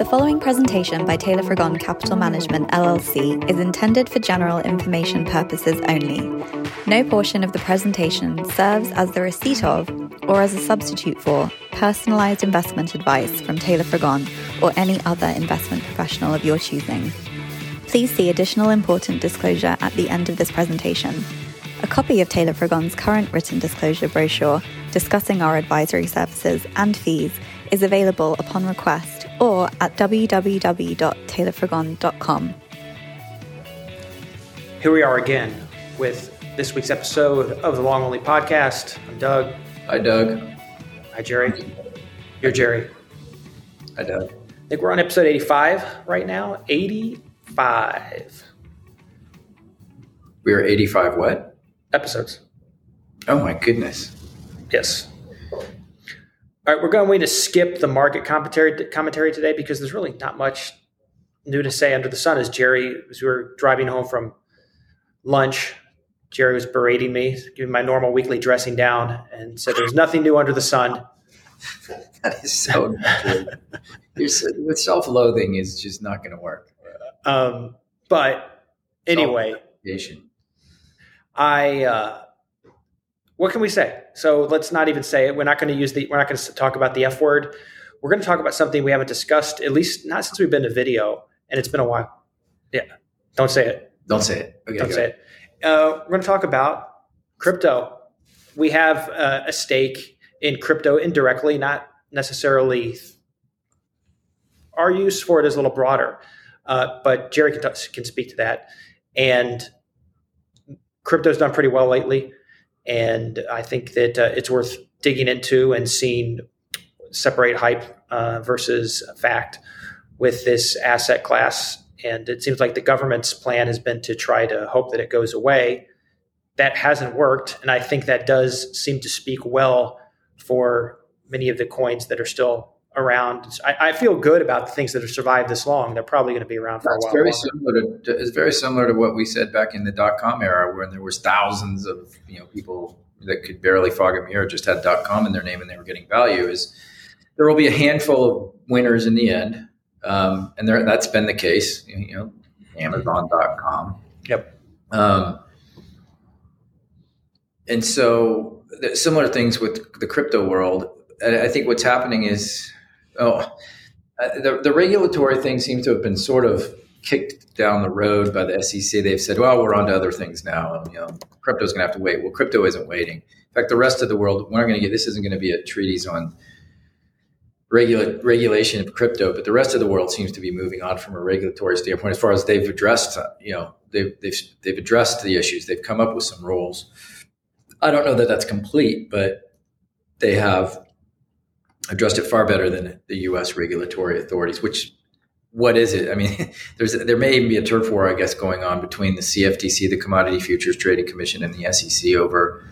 The following presentation by Taylor Frigon Capital Management LLC is intended for general information purposes only. No portion of the presentation serves as the receipt of or as a substitute for personalized investment advice from Taylor Frigon or any other investment professional of your choosing. Please see additional important disclosure at the end of this presentation. A copy of Taylor Frigon's current written disclosure brochure discussing our advisory services and fees is available upon request or at www.taylorfrigon.com. Here we are again with this week's episode of the Long Only Podcast. I'm Doug. Hi, Doug. Hi, Gerry. You're Gerry. Hi, Doug. I think we're on episode 85 right now. 85 We are 85 what? episodes. Oh, my goodness. Yes. All right, we're going to skip the market commentary commentary today because there's really not much new to say under the sun. As Gerry, as we were driving home from lunch, Gerry was berating me, giving my normal weekly dressing down, and said there's nothing new under the sun. That is so with self-loathing is just not going to work. Um, but anyway. I uh, what can we say? So let's not even say it. We're not going to use the. We're not going to talk about the F word. We're going to talk about something we haven't discussed, at least not since we've been to video, and it's been a while. Yeah, don't say it. Don't say it. Okay, Don't say ahead. it. Uh, we're going to talk about crypto. We have uh, a stake in crypto indirectly, not necessarily. Our use for it is a little broader, uh, but Gerry can, t- can speak to that. And crypto's done pretty well lately, and I think that uh, it's worth digging into and seeing separate hype uh, versus fact with this asset class. And it seems like the government's plan has been to try to hope that it goes away. That hasn't worked. And I think that does seem to speak well for many of the coins that are still around. I, I feel good about the things that have survived this long. They're probably going to be around for That's a while. very longer. similar to. It's very similar to what we said back in the dot com era, when there was thousands of you know people that could barely fog a mirror just had dot com in their name and they were getting value. Is there will be a handful of winners in the end, um, and there that's been the case. You know, Amazon.com. Yep. Um, and so similar things with the crypto world. I think what's happening is, oh, uh, the, the regulatory thing seems to have been sort of kicked down the road by the SEC. They've said, well, we're on to other things now. And, you know, crypto's going to have to wait. Well, crypto isn't waiting. In fact, the rest of the world, we're not going to get, this isn't going to be a treatise on regula- regulation of crypto, but the rest of the world seems to be moving on from a regulatory standpoint as far as they've addressed, uh, you know, they've, they've, they've addressed the issues. They've come up with some rules. I don't know that that's complete, but they have addressed it far better than the U.S. regulatory authorities. Which, what is it? I mean, there's there may even be a turf war, I guess, going on between the CFTC, the Commodity Futures Trading Commission, and the SEC over,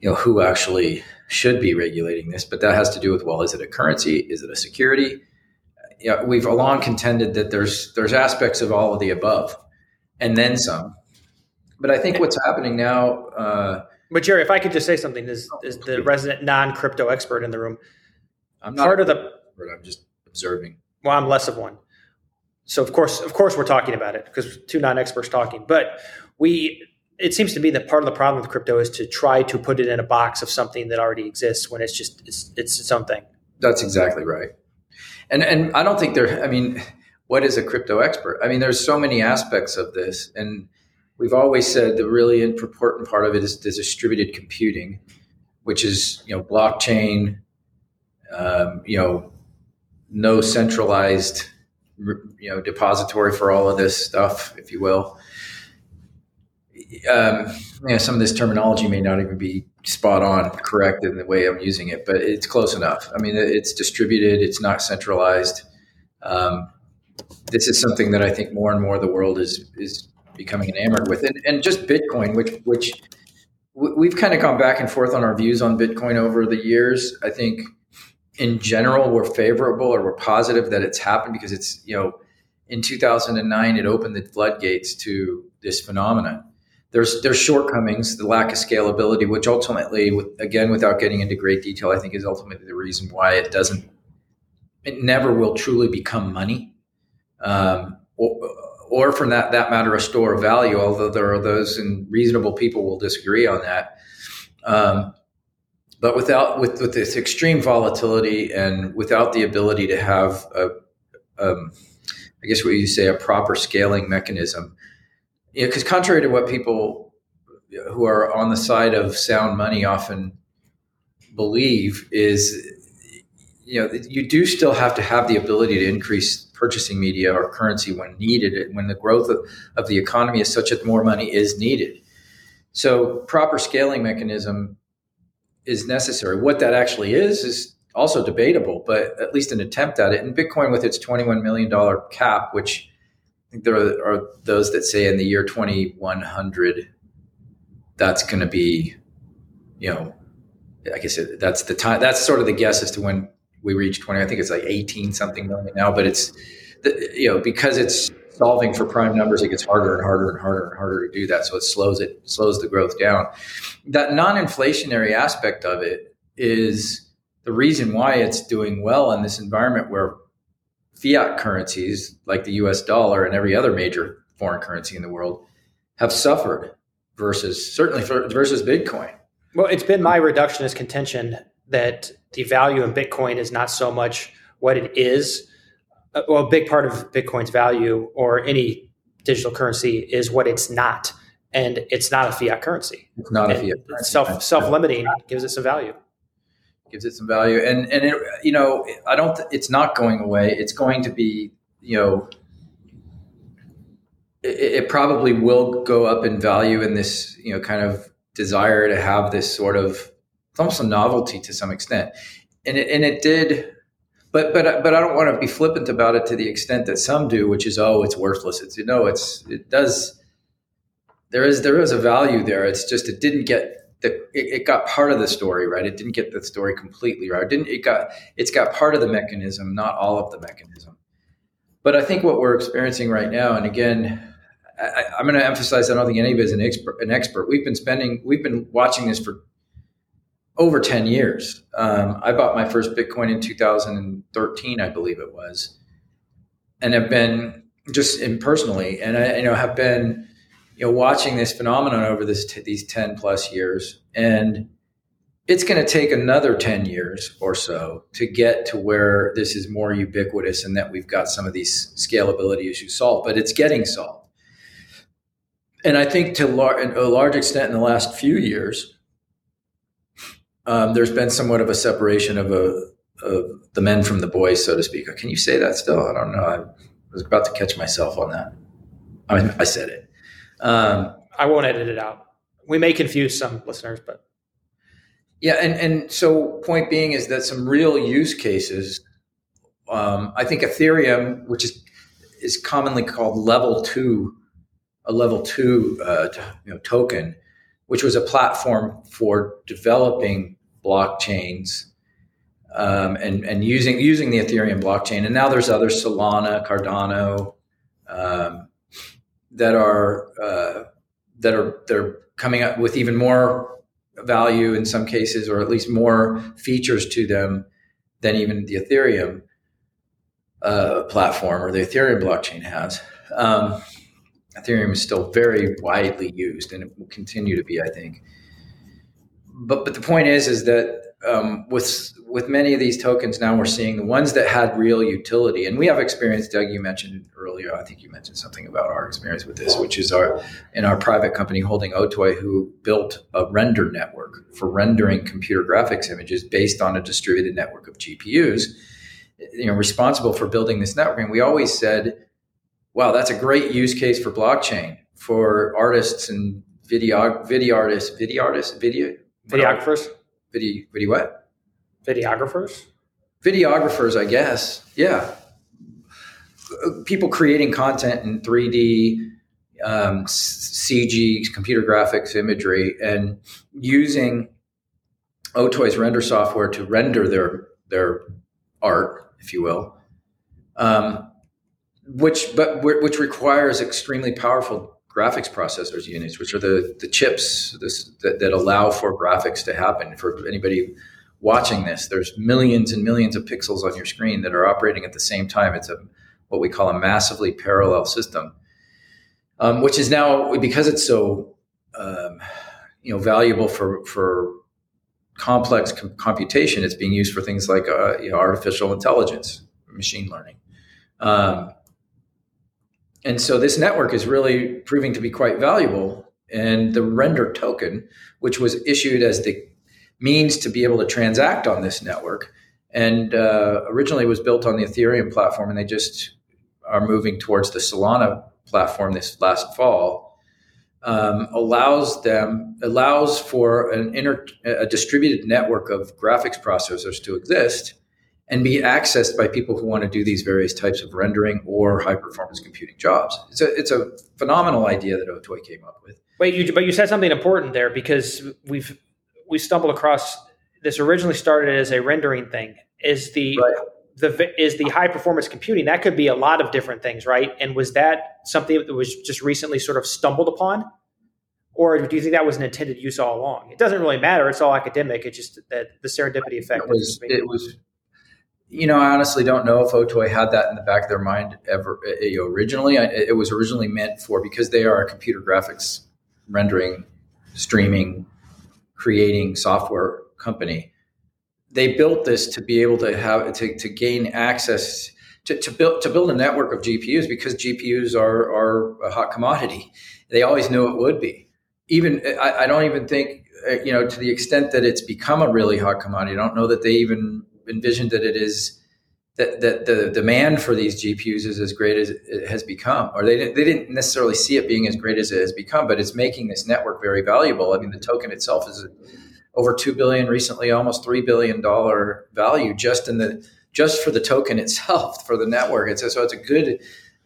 you know, who actually should be regulating this. But that has to do with well, is it a currency? Is it a security? Yeah, we've long contended that there's there's aspects of all of the above, and then some. But I think what's happening now. Uh, But Gerry, if I could just say something, is is the resident non-crypto expert in the room? I'm not Part of the I'm just observing. well, I'm less of one. So of course, of course, we're talking about it because two non-experts talking. But we, it seems to me that part of the problem with crypto is to try to put it in a box of something that already exists when it's just it's it's its own thing. That's exactly right. And and I don't think there. I mean, what is a crypto expert? I mean, there's so many aspects of this, and we've always said the really important part of it is, is distributed computing, which is you know blockchain. Um, you know, no centralized you know depository for all of this stuff, if you will. Um, you know, some of this terminology may not even be spot on correct in the way I'm using it, but it's close enough. I mean, it's distributed, it's not centralized. Um, this is something that I think more and more the world is is becoming enamored with, and, and just Bitcoin, which which we've kind of gone back and forth on our views on Bitcoin over the years. I think in general we're favorable or we're positive that it's happened because it's you know in 2009 it opened the floodgates to this phenomenon there's there's shortcomings, the lack of scalability, which ultimately, with, again, without getting into great detail, I think is ultimately the reason why it doesn't it never will truly become money, um, or, or from that that matter, a store of value. Although there are those and reasonable people will disagree on that. Um, but without with, with this extreme volatility and without the ability to have a, um, I guess what you say a proper scaling mechanism, you know, because contrary to what people who are on the side of sound money often believe is you know you do still have to have the ability to increase purchasing media or currency when needed when the growth of, of the economy is such that more money is needed. So proper scaling mechanism is necessary what that actually is is also debatable but at least an attempt at it and bitcoin with its 21 million dollar cap which I think there are those that say in the year 2100 that's going to be you know I guess that's the time. That's sort of the guess as to when we reach 20. I think it's like 18 something million now, but it's, you know, because it's solving for prime numbers, it gets harder and harder and harder and harder to do that. So it slows it, slows the growth down. That non-inflationary aspect of it is the reason why it's doing well in this environment where fiat currencies like the US dollar and every other major foreign currency in the world have suffered versus certainly versus Bitcoin. Well, it's been my reductionist contention that the value in Bitcoin is not so much what it is. Uh, well, a big part of Bitcoin's value or any digital currency is what it's not, and it's not a fiat currency. It's not a fiat currency. Self self limiting gives it some value. Gives it some value, and and it, you know I don't. It's not going away. It's going to be you know. It, it probably will go up in value in this you know kind of desire to have this sort of it's almost a novelty to some extent, and it, and it did. But but but I don't want to be flippant about it to the extent that some do, which is oh it's worthless. It's you know it's it does. There is there is a value there. It's just it didn't get the it, it, got part of the story right. It didn't get the story completely right. It didn't it got it's got part of the mechanism, not all of the mechanism. But I think what we're experiencing right now, and again, I, am going to emphasize. I don't think anybody's an expert. An expert. We've been spending. We've been watching this for over ten years. Um, I bought my first Bitcoin in 2013, I believe it was, and have been just in personally, and I you know have been you know watching this phenomenon over this t- these 10 plus years, and it's going to take another 10 years or so to get to where this is more ubiquitous and that we've got some of these scalability issues solved, but it's getting solved and I think to lar- a large extent in the last few years, um, there's been somewhat of a separation of a of the men from the boys, so to speak. Can you say that still? I don't know. I was about to catch myself on that. I, mean, I said it. Um, I won't edit it out. We may confuse some listeners, but yeah, and and so point being is that some real use cases. Um, I think Ethereum, which is is commonly called level two a level two uh, you know, token, which was a platform for developing blockchains um, and and using using the Ethereum blockchain. And now there's other Solana, Cardano um, that are uh, that are they're coming up with even more value in some cases, or at least more features to them than even the Ethereum uh, platform or the Ethereum blockchain has. Um, Ethereum is still very widely used, and it will continue to be, I think. But but the point is, is that um, with with many of these tokens now, we're seeing the ones that had real utility, and we have experience. Doug, you mentioned earlier. I think you mentioned something about our experience with this, which is our in our private company holding Otoy, who built a render network for rendering computer graphics images based on a distributed network of GPUs. You know, responsible for building this network, and we always said wow, that's a great use case for blockchain for artists and video video artists, video artists, video videographers, video video what? Videographers. Videographers, I guess. Yeah, people creating content in 3D, um, CG, computer graphics, imagery, and using Otoy's render software to render their their art, if you will. Um, which but which requires extremely powerful graphics processors units, which are the the chips this, that, that allow for graphics to happen. For anybody watching this. There's millions and millions of pixels on your screen that are operating at the same time. It's a what we call a massively parallel system, um, which is now because it's so um, you know valuable for for complex com- computation. It's being used for things like uh, you know artificial intelligence, machine learning. Um, and so this network is really proving to be quite valuable. And the render token, which was issued as the means to be able to transact on this network, and uh, originally was built on the Ethereum platform, and they just are moving towards the Solana platform this last fall. Um, allows them allows for an inter, a distributed network of graphics processors to exist and be accessed by people who want to do these various types of rendering or high performance computing jobs. It's a it's a phenomenal idea that Otoy came up with. Wait, you, but you said something important there because we've we stumbled across this originally started as a rendering thing. Is the right. the is the high performance computing that could be a lot of different things, right? And was that something that was just recently sort of stumbled upon? Or do you think that was an intended use all along? It doesn't really matter. It's all academic. It's just that the serendipity effect. It was, it was you know, I honestly don't know if Otoy had that in the back of their mind ever you know, originally. It was originally meant for because they are a computer graphics rendering, streaming, creating software company. They built this to be able to have to, to gain access to, to build to build a network of GPUs because GPUs are are a hot commodity. They always knew it would be. Even I, I don't even think uh, you know to the extent that it's become a really hot commodity. I don't know that they even envisioned that it is that, that the demand for these GPUs is as great as it has become, or they didn't, they didn't necessarily see it being as great as it has become, but it's making this network very valuable. I mean, the token itself is over two billion recently, almost three billion dollar value just in the just for the token itself for the network. It's so it's a good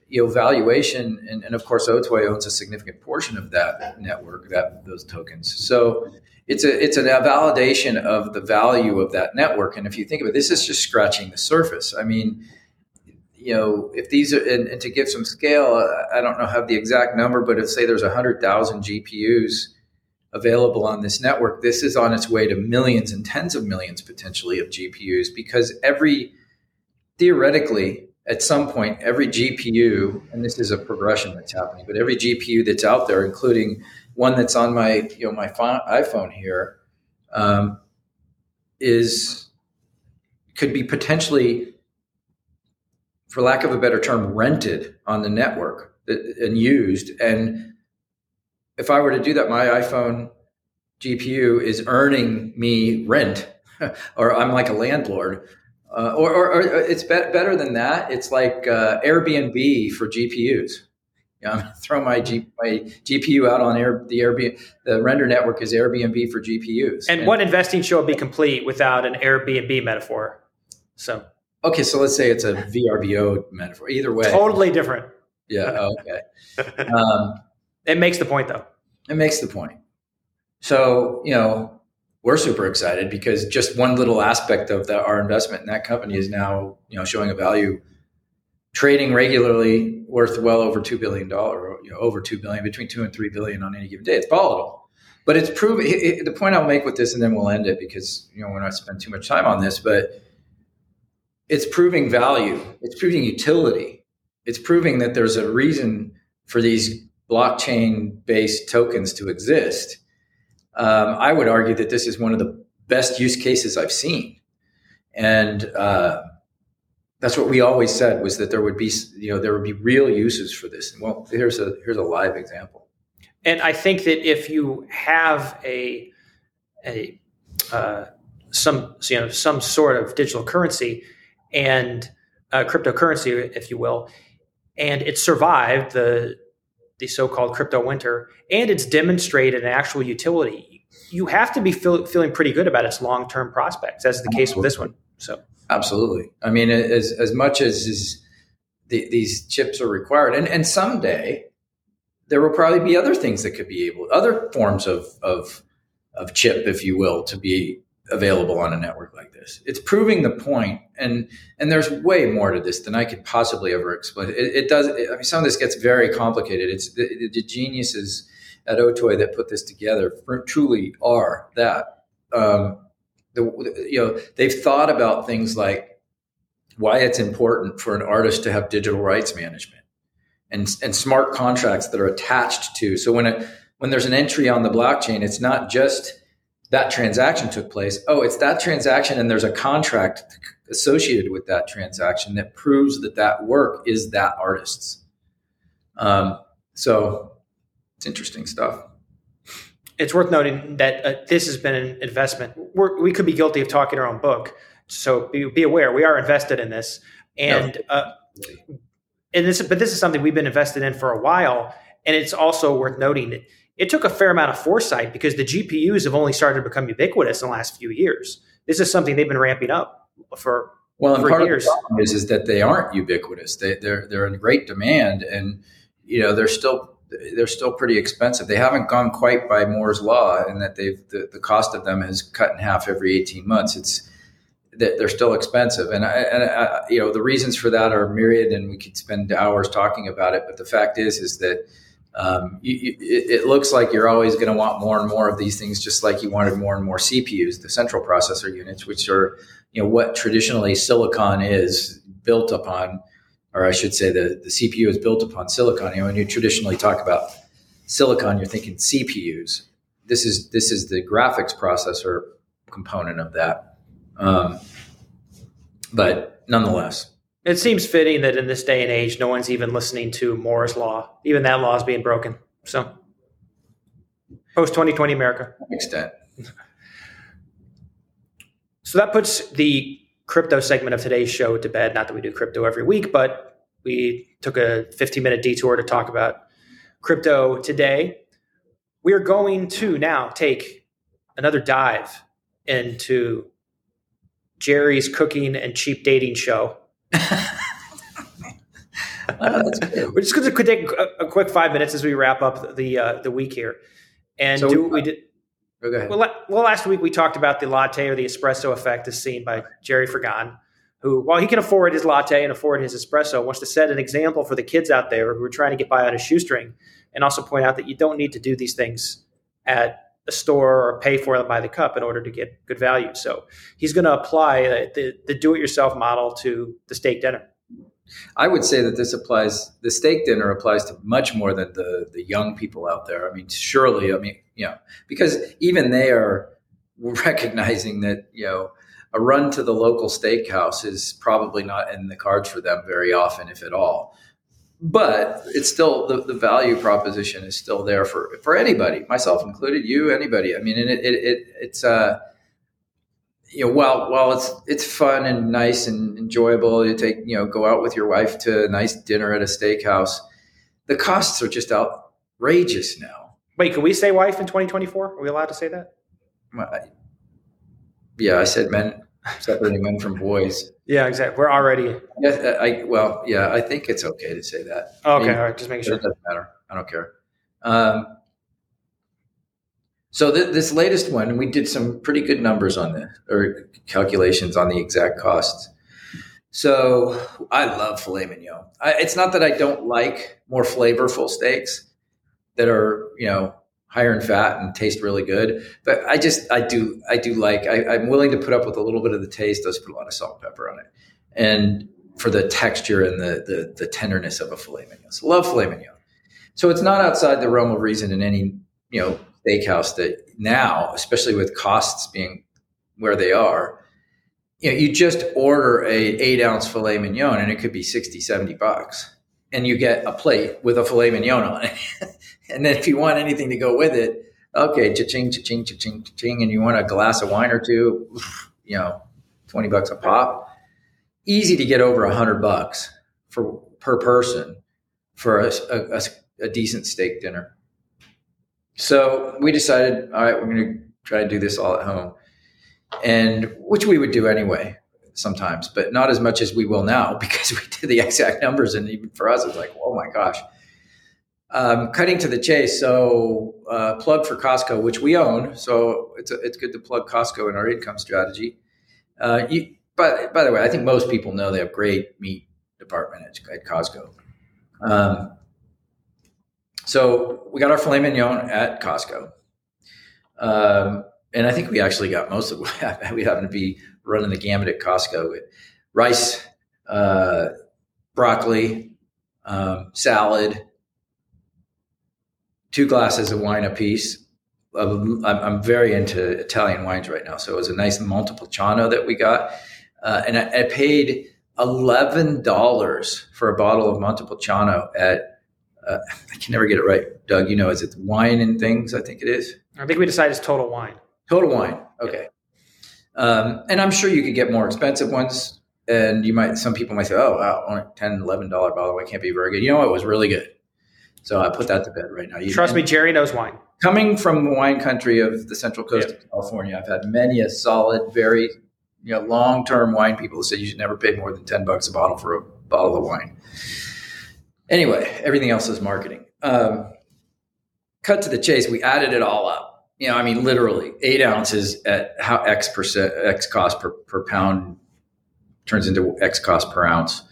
you know valuation, and, and of course, Otoy owns a significant portion of that network, that those tokens. So it's a it's a validation of the value of that network. And if you think of it, this is just scratching the surface. I mean, you know, if these are and, and to give some scale, I don't know have the exact number, but if say there's hundred thousand GPUs available on this network, this is on its way to millions and tens of millions potentially of GPUs because every theoretically at some point every GPU, and this is a progression that's happening, but every GPU that's out there, including one that's on my you know my iPhone here um, is could be potentially, for lack of a better term, rented on the network and used. And if I were to do that, my iPhone GPU is earning me rent, or I'm like a landlord. Uh, or, or, or, it's be- better than that. It's like uh, Airbnb for GPUs. You know, I'm going to throw my, G, my GPU out on Air, the Airbnb. The render network is Airbnb for GPUs. And, and what investing show would be complete without an Airbnb metaphor? So okay, so let's say it's a VRBO metaphor. Either way, totally different. Yeah. Okay. Um, it makes the point, though. It makes the point. So you know, we're super excited because just one little aspect of the, our investment in that company is now you know showing a value trading regularly worth well over $2 billion, you know, over 2 billion, between 2 and 3 billion on any given day. It's volatile. But it's proven, the point I'll make with this, and then we'll end it because, you know, we're not spend too much time on this, but it's proving value. It's proving utility. It's proving that there's a reason for these blockchain based tokens to exist. Um, I would argue that this is one of the best use cases I've seen. And, uh, that's what we always said was that there would be you know there would be real uses for this. Well, here's a here's a live example. And I think that if you have a a uh, some you know some sort of digital currency and uh, cryptocurrency, if you will, and it survived the the so-called crypto winter, and it's demonstrated an actual utility, you have to be feel, feeling pretty good about its long-term prospects, as is the case with this one. So Absolutely. I mean, as as much as is the, these chips are required, and and someday there will probably be other things that could be able, other forms of of of chip, if you will, to be available on a network like this. It's proving the point, and and there's way more to this than I could possibly ever explain. It, it does. It, I mean, some of this gets very complicated. It's the, the geniuses at Otoy that put this together truly are that. Um, the you know they've thought about things like why it's important for an artist to have digital rights management and and smart contracts that are attached to. So when when there's an entry on the blockchain, it's not just that transaction took place. Oh, it's that transaction, and there's a contract associated with that transaction that proves that that work is that artist's. Um, so it's interesting stuff. It's worth noting that uh, this has been an investment. We're, we could be guilty of talking our own book, so be, be aware we are invested in this, and no. uh, and this, but this is something we've been invested in for a while, and it's also worth noting that it took a fair amount of foresight because the GPUs have only started to become ubiquitous in the last few years. This is something they've been ramping up for well, and for part years. of the problem is is that they aren't ubiquitous. They, they're they're in great demand, and you know they're still they're still pretty expensive. They haven't gone quite by Moore's law, in that they've the, the cost of them has cut in half every eighteen months. It's they're still expensive, and, I, and I, you know the reasons for that are myriad, and we could spend hours talking about it. But the fact is, is that um, you, you, it looks like you're always going to want more and more of these things, just like you wanted more and more CPUs, the central processor units, which are you know what traditionally silicon is built upon, or I should say the, the CPU is built upon silicon. You know, when you traditionally talk about silicon, you're thinking CPUs. This is this is the graphics processor component of that. Um, but nonetheless, it seems fitting that in this day and age, no one's even listening to Moore's law. Even that law is being broken. So, post 2020 America. extent. So that puts the crypto segment of today's show to bed. Not that we do crypto every week, but we took a 15 minute detour to talk about crypto today. We are going to now take another dive into Gerry's cooking and cheap dating show We're just going to take a, a, quick five minutes as we wrap up the uh, the week here, and so do what we did. Oh. Well, well, last week we talked about the latte or the espresso effect, as seen by Gerry Frigon, who, while he can afford his latte and afford his espresso, wants to set an example for the kids out there who are trying to get by on a shoestring, and also point out that you don't need to do these things at a store or pay for them by the cup in order to get good value. So he's going to apply uh, the, the do-it-yourself model to the steak dinner. I would say that this applies. The steak dinner applies to much more than the the young people out there. I mean, surely, I mean, you know, because even they are recognizing that you know a run to the local steakhouse is probably not in the cards for them very often, if at all. But it's still the, the value proposition is still there for for anybody, myself included, you, anybody. I mean, and it, it, it it's uh you know, while while it's it's fun and nice and enjoyable, to take you know go out with your wife to a nice dinner at a steakhouse. The costs are just outrageous now. Wait, can we say wife in 2024? Are we allowed to say that? Yeah, I said men separating men from boys. Yeah, exactly. We're already. Yeah, I well, yeah, I think it's okay to say that. okay, all right, just making sure. It doesn't matter. I don't care. Um, so th- this latest one, we did some pretty good numbers on this or calculations on the exact costs. So I love filet mignon. I, it's not that I don't like more flavorful steaks that are you know higher in fat and taste really good, but I just I do I do like I, am willing to put up with a little bit of the taste. Does put a lot of salt and pepper on it, and for the texture and the the, the tenderness of a filet mignon. So love filet mignon. So it's not outside the realm of reason in any you know steakhouse that now, especially with costs being where they are, you know, you just order a eight ounce filet mignon and it could be 60, 70 bucks. And you get a plate with a filet mignon on it. and then if you want anything to go with it, okay, cha-ching, cha-ching, cha-ching, cha-ching, and you want a glass of wine or two, you know, 20 bucks a pop. Easy to get over a hundred bucks for per person for a, a, a decent steak dinner. So we decided, all right, we're going to try to do this all at home, and which we would do anyway sometimes, but not as much as we will now because we did the exact numbers, and even for us, it's like, oh my gosh. Um, cutting to the chase, so uh, plug for Costco, which we own, so it's a, it's good to plug Costco in our income strategy. Uh, you, but by the way, I think most people know they have great meat department at, at Costco. Um, so we got our filet mignon at Costco. Um, and I think we actually got most of it. we happened to be running the gamut at Costco with rice, uh, broccoli, um, salad, two glasses of wine apiece. I'm, I'm very into Italian wines right now, so it was a nice Montepulciano that we got, uh, and I, I paid eleven dollars for a bottle of Montepulciano at. Uh, I can never get it right, Doug. You know, is it wine and things? I think it is. I think we decided it's total wine. Total wine. Okay. Um, and I'm sure you could get more expensive ones. And you might, some people might say, oh, wow, only 10 $11 bottle. It can't be very good. You know, it was really good. So I put that to bed right now. You, Trust me, Gerry knows wine. Coming from the wine country of the central coast of California, I've had many a solid, very you know, long-term wine people who said you should never pay more than 10 bucks a bottle for a bottle of wine. Anyway, everything else is marketing. Um, cut to the chase. We added it all up you know, I mean, literally eight ounces at how X percent, X cost per, per pound turns into X cost per ounce.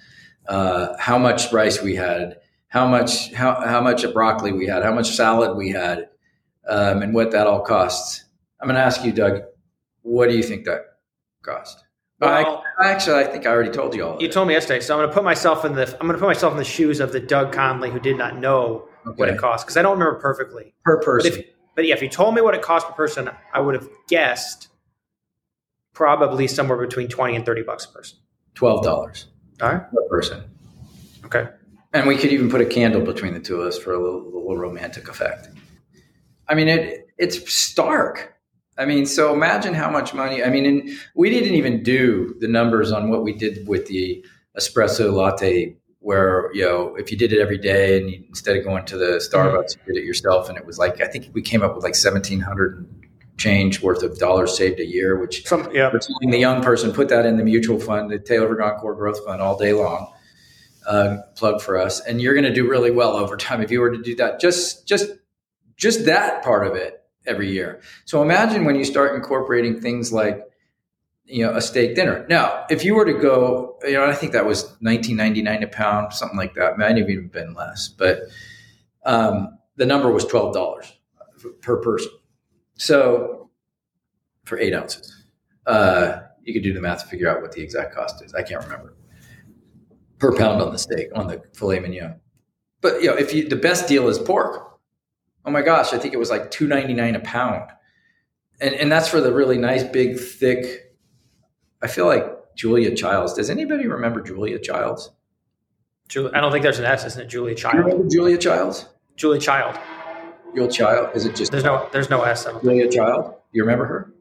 Uh, how much rice we had, how much, how, how much of broccoli we had, how much salad we had, um, and what that all costs. I'm going to ask you, Doug, what do you think that cost? Well, I, actually, I think I already told you all. You told me yesterday, so I'm going to put myself in the I'm going to put myself in the shoes of the Doug Conley who did not know okay. what it cost because I don't remember perfectly per person. But yeah, if you told me what it cost per person, I would have guessed probably somewhere between 20 and 30 bucks a person. $12 All right. per person. Okay. And we could even put a candle between the two of us for a little, little romantic effect. I mean, it it's stark. I mean, so imagine how much money. I mean, and we didn't even do the numbers on what we did with the espresso latte where you know if you did it every day and you, instead of going to the Starbucks, you did it yourself, and it was like I think we came up with like seventeen hundred change worth of dollars saved a year, which Some, yeah. the young person put that in the mutual fund, the Taylor Core Growth Fund, all day long. Uh, plug for us, and you're going to do really well over time if you were to do that. Just just just that part of it every year. So imagine when you start incorporating things like you know a steak dinner. Now, if you were to go, you know, I think that was 19.99 a pound, something like that. Might have even been less, but um, the number was twelve dollars per person. So for eight ounces, uh, you could do the math to figure out what the exact cost is. I can't remember per pound on the steak on the filet mignon. But you know, if you the best deal is pork. Oh my gosh, I think it was like two ninety nine a pound, and and that's for the really nice, big, thick I feel like Julia Childs. Does anybody remember Julia Childs? Julia, I don't think there's an S, isn't it? Julia Child. Julia Childs? Julia Child. Julia Child. Is it just there's no there's no S. Julia Child. You remember her?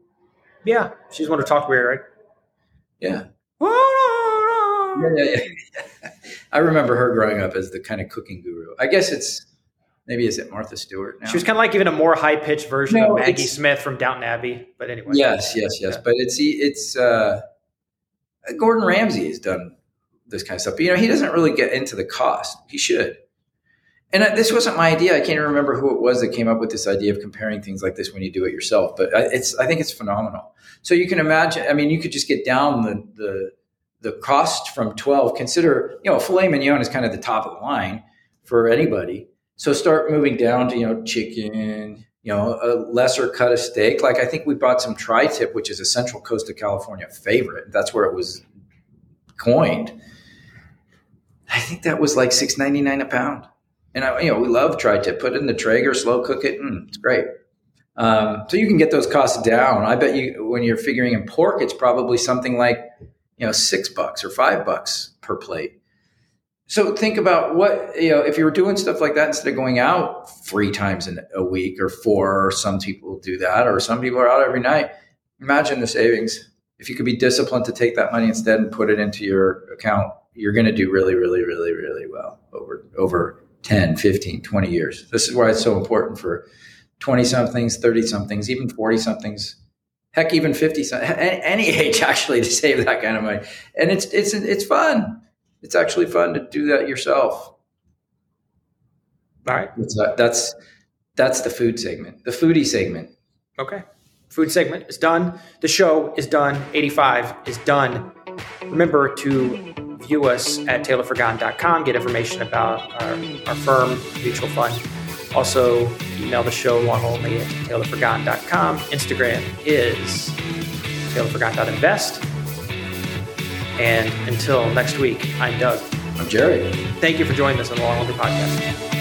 Yeah, she's one who talked weird, right? Yeah. yeah, yeah, yeah. I remember her growing up as the kind of cooking guru. I guess it's maybe is it Martha Stewart now? She was kind of like even a more high pitched version no, of Maggie Smith from Downton Abbey. But anyway. Yes, yes, yes. Yeah. But it's it's uh, Gordon Ramsay has done this kind of stuff, but you know he doesn't really get into the cost. He should. And this wasn't my idea. I can't even remember who it was that came up with this idea of comparing things like this when you do it yourself. But it's I think it's phenomenal. So you can imagine. I mean, you could just get down the the the cost from twelve. Consider you know filet mignon is kind of the top of the line for anybody. So start moving down to you know chicken, you know, a lesser cut of steak. Like I think we bought some tri-tip, which is a Central Coast of California favorite. That's where it was coined. I think that was like six ninety nine a pound. And I, you know, we love tri-tip. Put it in the Traeger, slow cook it. Mm, it's great. Um, so you can get those costs down. I bet you when you're figuring in pork, it's probably something like you know six bucks or five bucks per plate. So think about what you know if you were doing stuff like that instead of going out three times in a week or four. Or some people do that, or some people are out every night. Imagine the savings if you could be disciplined to take that money instead and put it into your account. You're going to do really, really, really, really well over over 10, 15, 20 years. This is why it's so important for 20 somethings, 30 somethings, even 40 somethings heck, even 50, any age actually to save that kind of money. And it's, it's, it's fun it's actually fun to do that yourself. All right. Uh, that's that's the food segment, the foodie segment. Okay. Food segment is done. The show is done. 85 is done. Remember to view us at taylorfrigon.com, get information about our, our firm, mutual fund, Also, email the show long only at taylorfrigon.com. Instagram is taylorfrigon.invest. And until next week, I'm Doug. I'm Gerry. Thank you for joining us on the Long Only Podcast.